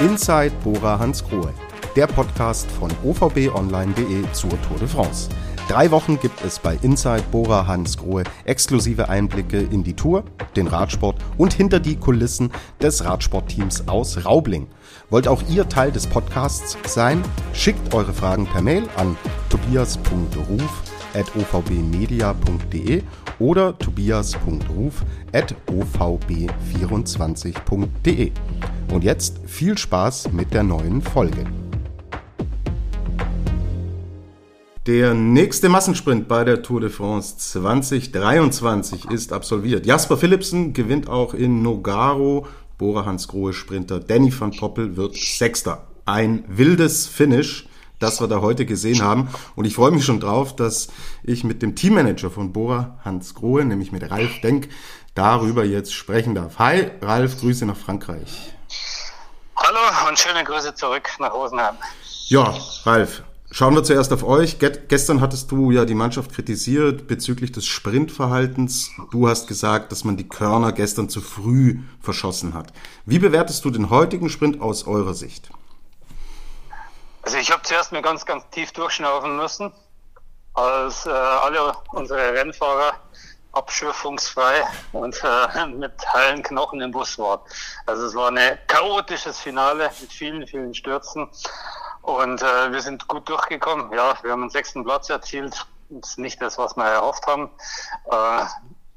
Inside Bora Hansgrohe, der Podcast von ovbonline.de zur Tour de France. Drei Wochen gibt es bei Inside Bora Hansgrohe exklusive Einblicke in die Tour, den Radsport und hinter die Kulissen des Radsportteams aus Raubling. Wollt auch ihr Teil des Podcasts sein? Schickt eure Fragen per Mail an tobias.ruf.ovbmedia.de oder tobias.ruf.ovb24.de. Und jetzt viel Spaß mit der neuen Folge. Der nächste Massensprint bei der Tour de France 2023 ist absolviert. Jasper Philipsen gewinnt auch in Nogaro. Bora Hansgrohe Sprinter Danny van Poppel wird Sechster. Ein wildes Finish das wir da heute gesehen haben. Und ich freue mich schon drauf, dass ich mit dem Teammanager von Bora, Hans Grohe, nämlich mit Ralf Denk, darüber jetzt sprechen darf. Hi, Ralf, Grüße nach Frankreich. Hallo und schöne Grüße zurück nach Rosenheim. Ja, Ralf, Schauen wir zuerst auf euch. Gestern hattest du ja die Mannschaft kritisiert bezüglich des Sprintverhaltens. Du hast gesagt, dass man die Körner gestern zu früh verschossen hat. Wie bewertest du den heutigen Sprint aus eurer Sicht? Also ich habe zuerst mal ganz, ganz tief durchschnaufen müssen, als äh, alle unsere Rennfahrer abschürfungsfrei und äh, mit heilen Knochen im Bus. Also es war ein chaotisches Finale mit vielen, vielen Stürzen. Und äh, wir sind gut durchgekommen. Ja, wir haben einen sechsten Platz erzielt. Das ist nicht das, was wir erhofft haben. Äh,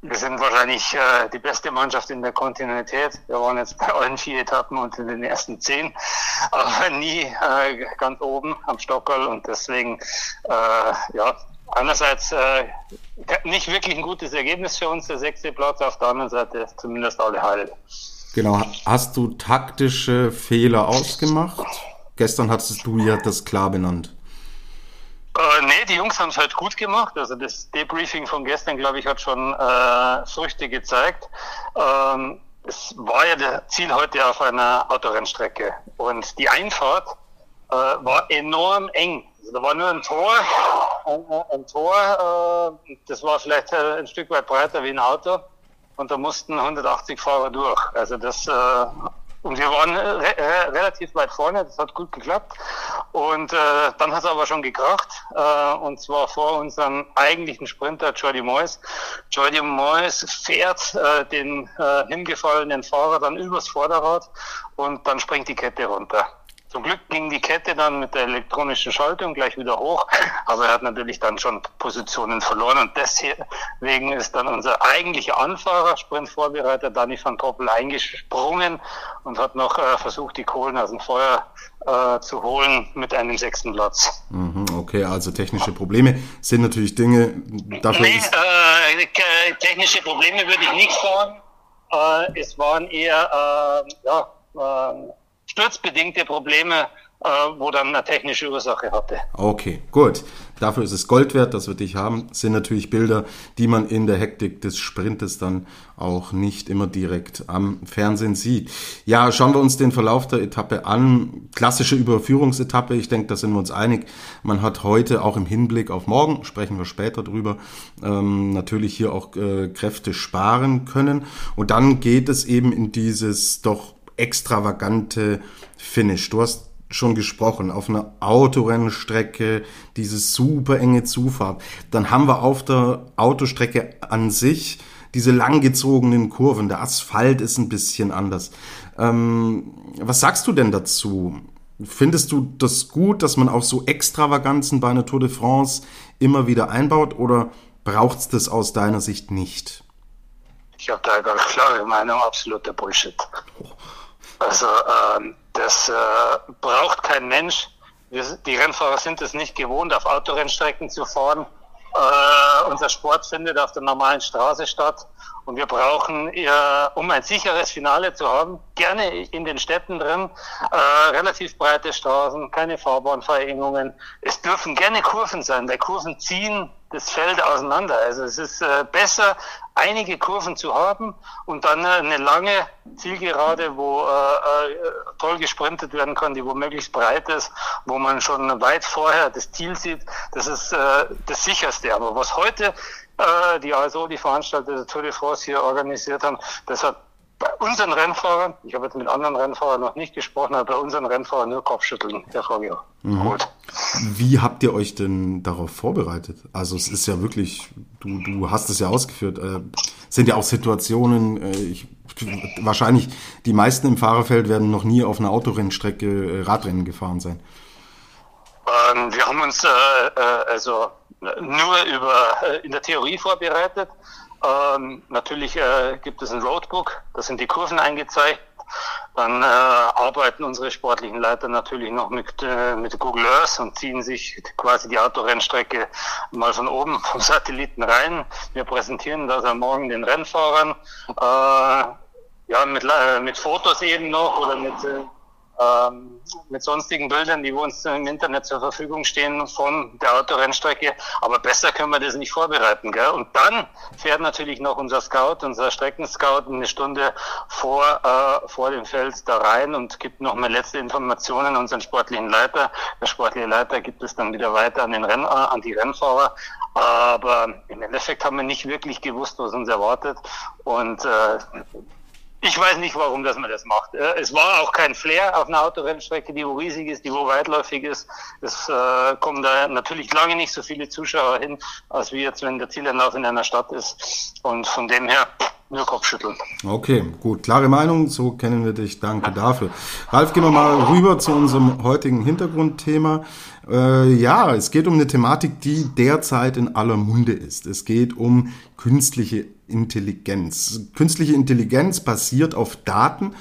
wir sind wahrscheinlich äh, die beste Mannschaft in der Kontinuität. Wir waren jetzt bei allen vier Etappen und in den ersten zehn, aber nie äh, ganz oben am Stockerl und deswegen, äh, ja, einerseits äh, nicht wirklich ein gutes Ergebnis für uns, der sechste Platz, auf der anderen Seite zumindest alle heil. Genau. Hast du taktische Fehler ausgemacht? Gestern hattest du ja das klar benannt. Äh, nee, die Jungs haben es halt gut gemacht. Also das Debriefing von gestern, glaube ich, hat schon äh, Früchte gezeigt. Ähm, es war ja das Ziel heute auf einer Autorennstrecke und die Einfahrt äh, war enorm eng. Also da war nur ein Tor, ein, Tor, äh, das war vielleicht ein Stück weit breiter wie ein Auto und da mussten 180 Fahrer durch. Also das äh, und wir waren re relativ weit vorne, das hat gut geklappt. Und äh, dann hat es aber schon gekracht, äh, und zwar vor unserem eigentlichen Sprinter Jordi Moyes. Jordi Moyes fährt äh, den äh, hingefallenen Fahrer dann übers Vorderrad und dann springt die Kette runter. Zum Glück ging die Kette dann mit der elektronischen Schaltung gleich wieder hoch, aber er hat natürlich dann schon Positionen verloren und deswegen ist dann unser eigentlicher Anfahrer, Sprintvorbereiter Danny van Poppel eingesprungen und hat noch äh, versucht, die Kohlen aus dem Feuer äh, zu holen mit einem sechsten Platz. Mhm, okay, also technische Probleme sind natürlich Dinge, dafür nee, äh, technische Probleme würde ich nicht sagen. Äh, es waren eher, äh, ja, äh, sturzbedingte Probleme, äh, wo dann eine technische Ursache hatte. Okay, gut. Dafür ist es Gold wert, dass wir dich haben. Das sind natürlich Bilder, die man in der Hektik des Sprintes dann auch nicht immer direkt am Fernsehen sieht. Ja, schauen wir uns den Verlauf der Etappe an. Klassische Überführungsetappe. Ich denke, da sind wir uns einig. Man hat heute auch im Hinblick auf morgen, sprechen wir später drüber, ähm, natürlich hier auch äh, Kräfte sparen können. Und dann geht es eben in dieses doch extravagante Finish. Du hast schon gesprochen, auf einer Autorennstrecke, diese super enge Zufahrt. Dann haben wir auf der Autostrecke an sich diese langgezogenen Kurven. Der Asphalt ist ein bisschen anders. Ähm, was sagst du denn dazu? Findest du das gut, dass man auch so Extravaganzen bei einer Tour de France immer wieder einbaut oder braucht es das aus deiner Sicht nicht? Ich habe da eine klare Meinung, absoluter Bullshit. Oh. Also ähm, das äh, braucht kein Mensch. Wir, die Rennfahrer sind es nicht gewohnt, auf Autorennstrecken zu fahren. Äh, unser Sport findet auf der normalen Straße statt und wir brauchen, äh, um ein sicheres Finale zu haben, gerne in den Städten drin, äh, relativ breite Straßen, keine Fahrbahnverengungen. Es dürfen gerne Kurven sein, weil Kurven ziehen das Feld auseinander. Also es ist äh, besser, einige Kurven zu haben und dann äh, eine lange Zielgerade, wo äh, äh, toll gesprintet werden kann, die wo möglichst breit ist, wo man schon weit vorher das Ziel sieht. Das ist äh, das sicherste. Aber was heute äh, die ASO, die Veranstalter der Tour de France hier organisiert haben, das hat unseren Rennfahrern, ich habe jetzt mit anderen Rennfahrern noch nicht gesprochen, aber bei unseren Rennfahrern nur Kopfschütteln hervorgeholt. Mhm. Wie habt ihr euch denn darauf vorbereitet? Also es ist ja wirklich, du, du hast es ja ausgeführt, äh, sind ja auch Situationen, äh, ich, wahrscheinlich die meisten im Fahrerfeld werden noch nie auf einer Autorennstrecke äh, Radrennen gefahren sein. Ähm, wir haben uns äh, äh, also nur über äh, in der Theorie vorbereitet. Ähm, natürlich äh, gibt es ein Roadbook, da sind die Kurven eingezeichnet. Dann äh, arbeiten unsere sportlichen Leiter natürlich noch mit, äh, mit Google Earth und ziehen sich quasi die Autorennstrecke mal von oben vom Satelliten rein. Wir präsentieren das am Morgen den Rennfahrern. Äh, ja, mit, äh, mit Fotos eben noch oder mit äh, ähm, mit sonstigen Bildern, die uns im Internet zur Verfügung stehen von der Autorennstrecke. Aber besser können wir das nicht vorbereiten. Gell? Und dann fährt natürlich noch unser Scout, unser Streckenscout eine Stunde vor, äh, vor dem Feld da rein und gibt noch mal letzte Informationen unseren sportlichen Leiter. Der sportliche Leiter gibt es dann wieder weiter an, den Renn, äh, an die Rennfahrer. Aber im Endeffekt haben wir nicht wirklich gewusst, was uns erwartet. Und äh, ich weiß nicht, warum dass man das macht. Äh, es war auch kein Flair auf einer Autorennstrecke, die wo riesig ist, die wo weitläufig ist. Es äh, kommen da natürlich lange nicht so viele Zuschauer hin, als wie jetzt, wenn der Zieleinlauf in einer Stadt ist. Und von dem her nur Kopfschütteln. Okay, gut. Klare Meinung, so kennen wir dich. Danke dafür. Ralf, gehen wir mal rüber zu unserem heutigen Hintergrundthema. Äh, ja, es geht um eine Thematik, die derzeit in aller Munde ist. Es geht um künstliche Intelligenz. Künstliche Intelligenz basiert auf Daten.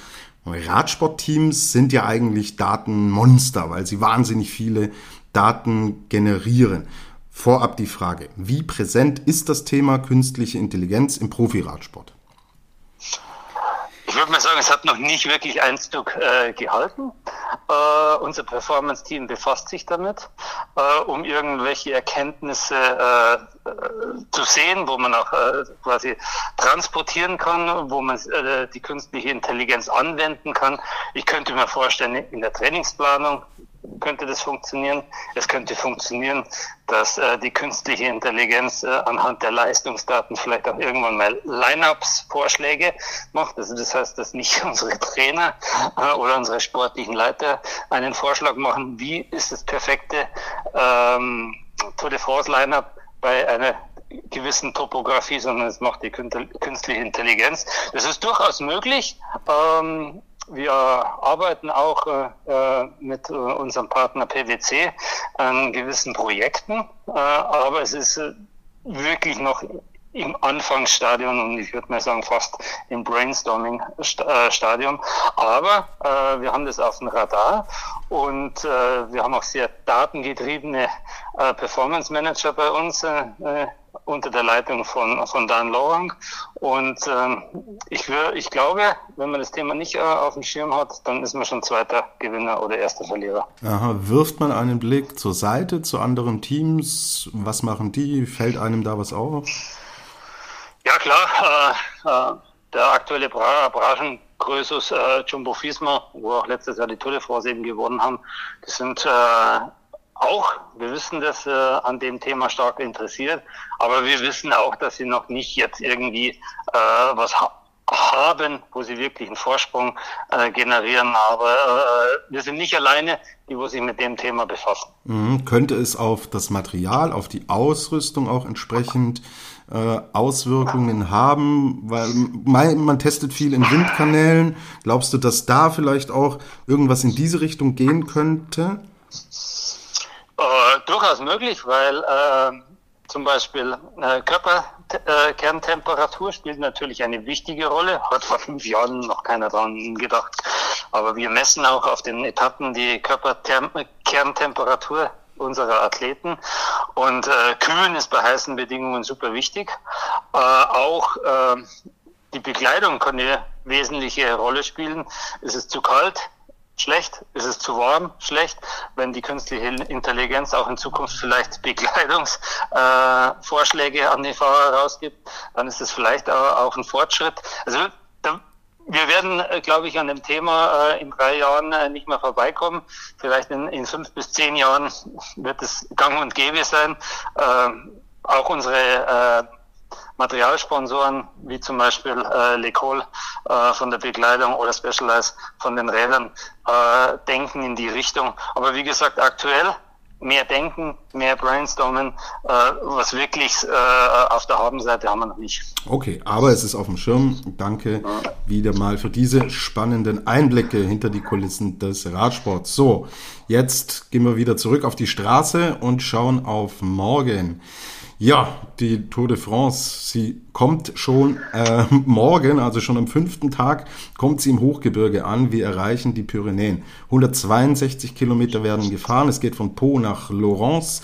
Radsportteams sind ja eigentlich Datenmonster, weil sie wahnsinnig viele Daten generieren. Vorab die Frage, wie präsent ist das Thema künstliche Intelligenz im Profiradsport? Ich würde mal sagen, es hat noch nicht wirklich Einzug äh, gehalten. Äh, unser Performance-Team befasst sich damit, äh, um irgendwelche Erkenntnisse äh, äh, zu sehen, wo man auch äh, quasi transportieren kann, wo man die künstliche Intelligenz anwenden kann. Ich könnte mir vorstellen, in der Trainingsplanung, könnte das funktionieren. Es könnte funktionieren, dass äh, die künstliche Intelligenz äh, anhand der Leistungsdaten vielleicht auch irgendwann mal Lineups-Vorschläge macht. Also das heißt, dass nicht unsere Trainer äh, oder unsere sportlichen Leiter einen Vorschlag machen, wie ist das perfekte ähm, Tour de France Lineup bei einer gewissen Topografie, sondern es macht die künstliche Intelligenz. Das ist durchaus möglich. Ähm, wir arbeiten auch äh, äh mit äh, unserem Partner PwC an gewissen Projekten, äh, aber es ist äh, wirklich noch im Anfangsstadium und ich würde mal sagen fast im Brainstorming-Stadium. Aber äh, wir haben das auf dem Radar und äh, wir haben auch sehr datengetriebene äh, Performance Manager bei uns unter der Leitung von, von Dan Lorang. Und ähm, ich, ich glaube, wenn man das Thema nicht äh, auf dem Schirm hat, dann ist man schon zweiter Gewinner oder erster Verlierer. Aha, wirft man einen Blick zur Seite, zu anderen Teams? Was machen die? Fällt einem da was auf? Ja klar, äh, äh, der aktuelle Bra Branchengrößus äh, Jumbo Fisma, wo auch letztes Jahr die Tour de France eben gewonnen haben, die sind äh, auch, wir wissen das, äh, an dem Thema stark interessiert, aber wir wissen auch, dass sie noch nicht jetzt irgendwie äh, was ha haben, wo sie wirklich einen Vorsprung äh, generieren. Aber äh, wir sind nicht alleine, die wo sich mit dem Thema befassen. Mhm. Könnte es auf das Material, auf die Ausrüstung auch entsprechend äh, Auswirkungen haben? Weil man testet viel in Windkanälen. Glaubst du, dass da vielleicht auch irgendwas in diese Richtung gehen könnte? Äh, durchaus möglich, weil äh, zum Beispiel äh, Körperkerntemperatur äh, spielt natürlich eine wichtige Rolle. Hat vor fünf Jahren noch keiner daran gedacht. Aber wir messen auch auf den Etappen die Körperkerntemperatur unserer Athleten. Und äh, Kühlen ist bei heißen Bedingungen super wichtig. Äh, auch äh, die Bekleidung kann eine wesentliche Rolle spielen. Ist es zu kalt? Schlecht? Ist es zu warm? Schlecht? Wenn die künstliche Intelligenz auch in Zukunft vielleicht Bekleidungsvorschläge äh, an die Fahrer rausgibt, dann ist es vielleicht auch ein Fortschritt. Also wir werden, äh, glaube ich, an dem Thema äh, in drei Jahren äh, nicht mehr vorbeikommen. Vielleicht in, in, fünf bis zehn Jahren wird es gang und gäbe sein. Äh, auch unsere äh, Materialsponsoren wie zum Beispiel äh, Lecol äh, von der Bekleidung oder Specialized von den Rädern äh, denken in die Richtung. Aber wie gesagt, aktuell mehr denken, mehr brainstormen, äh, was wirklich äh, auf der Habenseite haben wir noch nicht. Okay, aber es ist auf dem Schirm. Danke wieder mal für diese spannenden Einblicke hinter die Kulissen des Radsports. So, jetzt gehen wir wieder zurück auf die Straße und schauen auf morgen. Ja, die Tour de France, sie kommt schon äh, morgen, also schon am fünften Tag, kommt sie im Hochgebirge an. Wir erreichen die Pyrenäen. 162 Kilometer werden gefahren. Es geht von Po nach Laurence.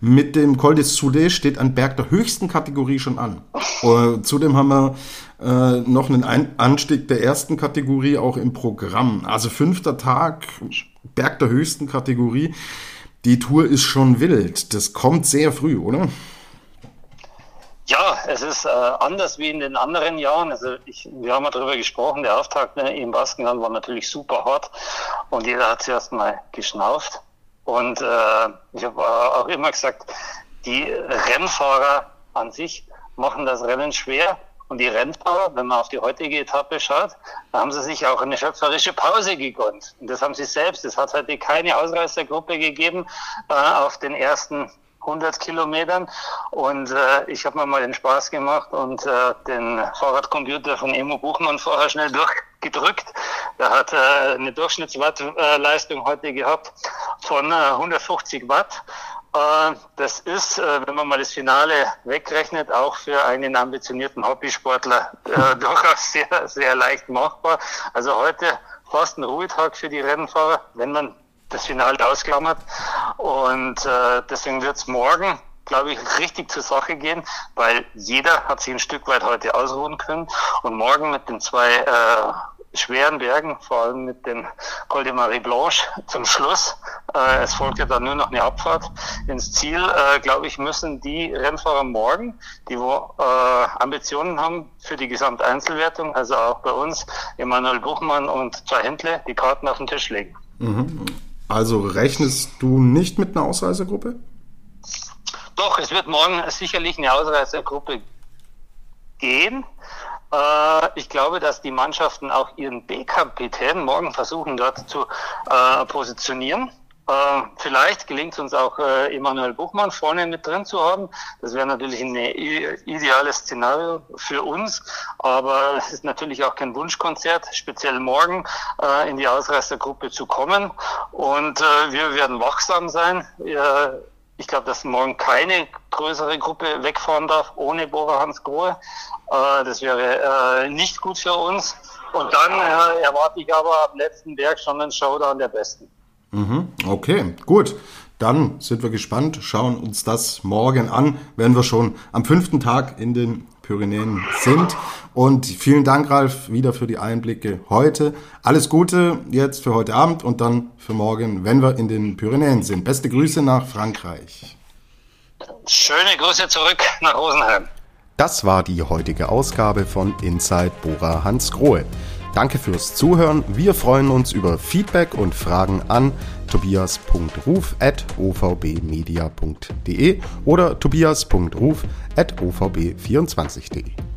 Mit dem Col de Soudé steht ein Berg der höchsten Kategorie schon an. Uh, zudem haben wir äh, noch einen ein Anstieg der ersten Kategorie auch im Programm. Also fünfter Tag, Berg der höchsten Kategorie. Die Tour ist schon wild. Das kommt sehr früh, oder? Ja, es ist äh, anders wie in den anderen Jahren. Also ich, wir haben ja darüber gesprochen, der Auftakt ne, im Baskenland war natürlich super hart und jeder hat zuerst mal geschnauft. Und äh, ich habe auch immer gesagt, die Rennfahrer an sich machen das Rennen schwer. Und die Rennfahrer, wenn man auf die heutige Etappe schaut, da haben sie sich auch eine schöpferische Pause gegönnt. Und das haben sie selbst. Es hat heute keine Ausreißergruppe gegeben äh, auf den ersten 100 Kilometern. Und äh, ich habe mir mal den Spaß gemacht und äh, den Fahrradcomputer von Emo Buchmann vorher schnell durchgedrückt. Der hat äh, eine Durchschnittswattleistung heute gehabt von äh, 150 Watt. Äh, das ist, äh, wenn man mal das Finale wegrechnet, auch für einen ambitionierten Hobbysportler äh, durchaus sehr, sehr leicht machbar. Also heute fast ein Ruhetag für die Rennfahrer, wenn man das Finale ausklammert. Und äh, deswegen wird es morgen, glaube ich, richtig zur Sache gehen, weil jeder hat sich ein Stück weit heute ausruhen können. Und morgen mit den zwei äh, schweren Bergen, vor allem mit dem Col de Marie Blanche zum Schluss. Äh, es folgt ja dann nur noch eine Abfahrt ins Ziel. Äh, glaube ich, müssen die Rennfahrer morgen, die wo äh, Ambitionen haben für die Gesamteinzelwertung, also auch bei uns, Emanuel Buchmann und zwei Händler, die Karten auf den Tisch legen. Mhm. Also rechnest du nicht mit einer Ausreisegruppe? Doch, es wird morgen sicherlich eine Ausreisegruppe gehen. Äh, ich glaube, dass die Mannschaften auch ihren B-Kapitän morgen versuchen dort zu äh, positionieren. Äh, vielleicht gelingt es uns auch, äh, Emanuel Buchmann vorne mit drin zu haben. Das wäre natürlich ein ideales Szenario für uns, aber es ist natürlich auch kein Wunschkonzert, speziell morgen äh, in die Ausreißergruppe zu kommen. Und äh, wir werden wachsam sein. ich glaube, dass morgen keine größere Gruppe wegfahren darf ohne Bora Hans Grohe. Äh, das wäre äh, nicht gut für uns. Und dann äh, erwarte ich aber am letzten Berg schon einen Showdown der Besten. Mhm, okay, gut. Dann sind wir gespannt, schauen uns das morgen an, wenn wir schon am fünften Tag in den Pyrenäen sind. Und vielen Dank, Ralf, wieder für die Einblicke heute. Alles Gute jetzt für heute Abend und dann für morgen, wenn wir in den Pyrenäen sind. Beste Grüße nach Frankreich. Schöne Grüße zurück nach Rosenheim. Das war die heutige Ausgabe von Inside Bora Hans Grohe. Danke fürs Zuhören. Wir freuen uns über Feedback und Fragen an tobias.ruf.ovbmedia.de oder tobias.ruf.ovb24.de.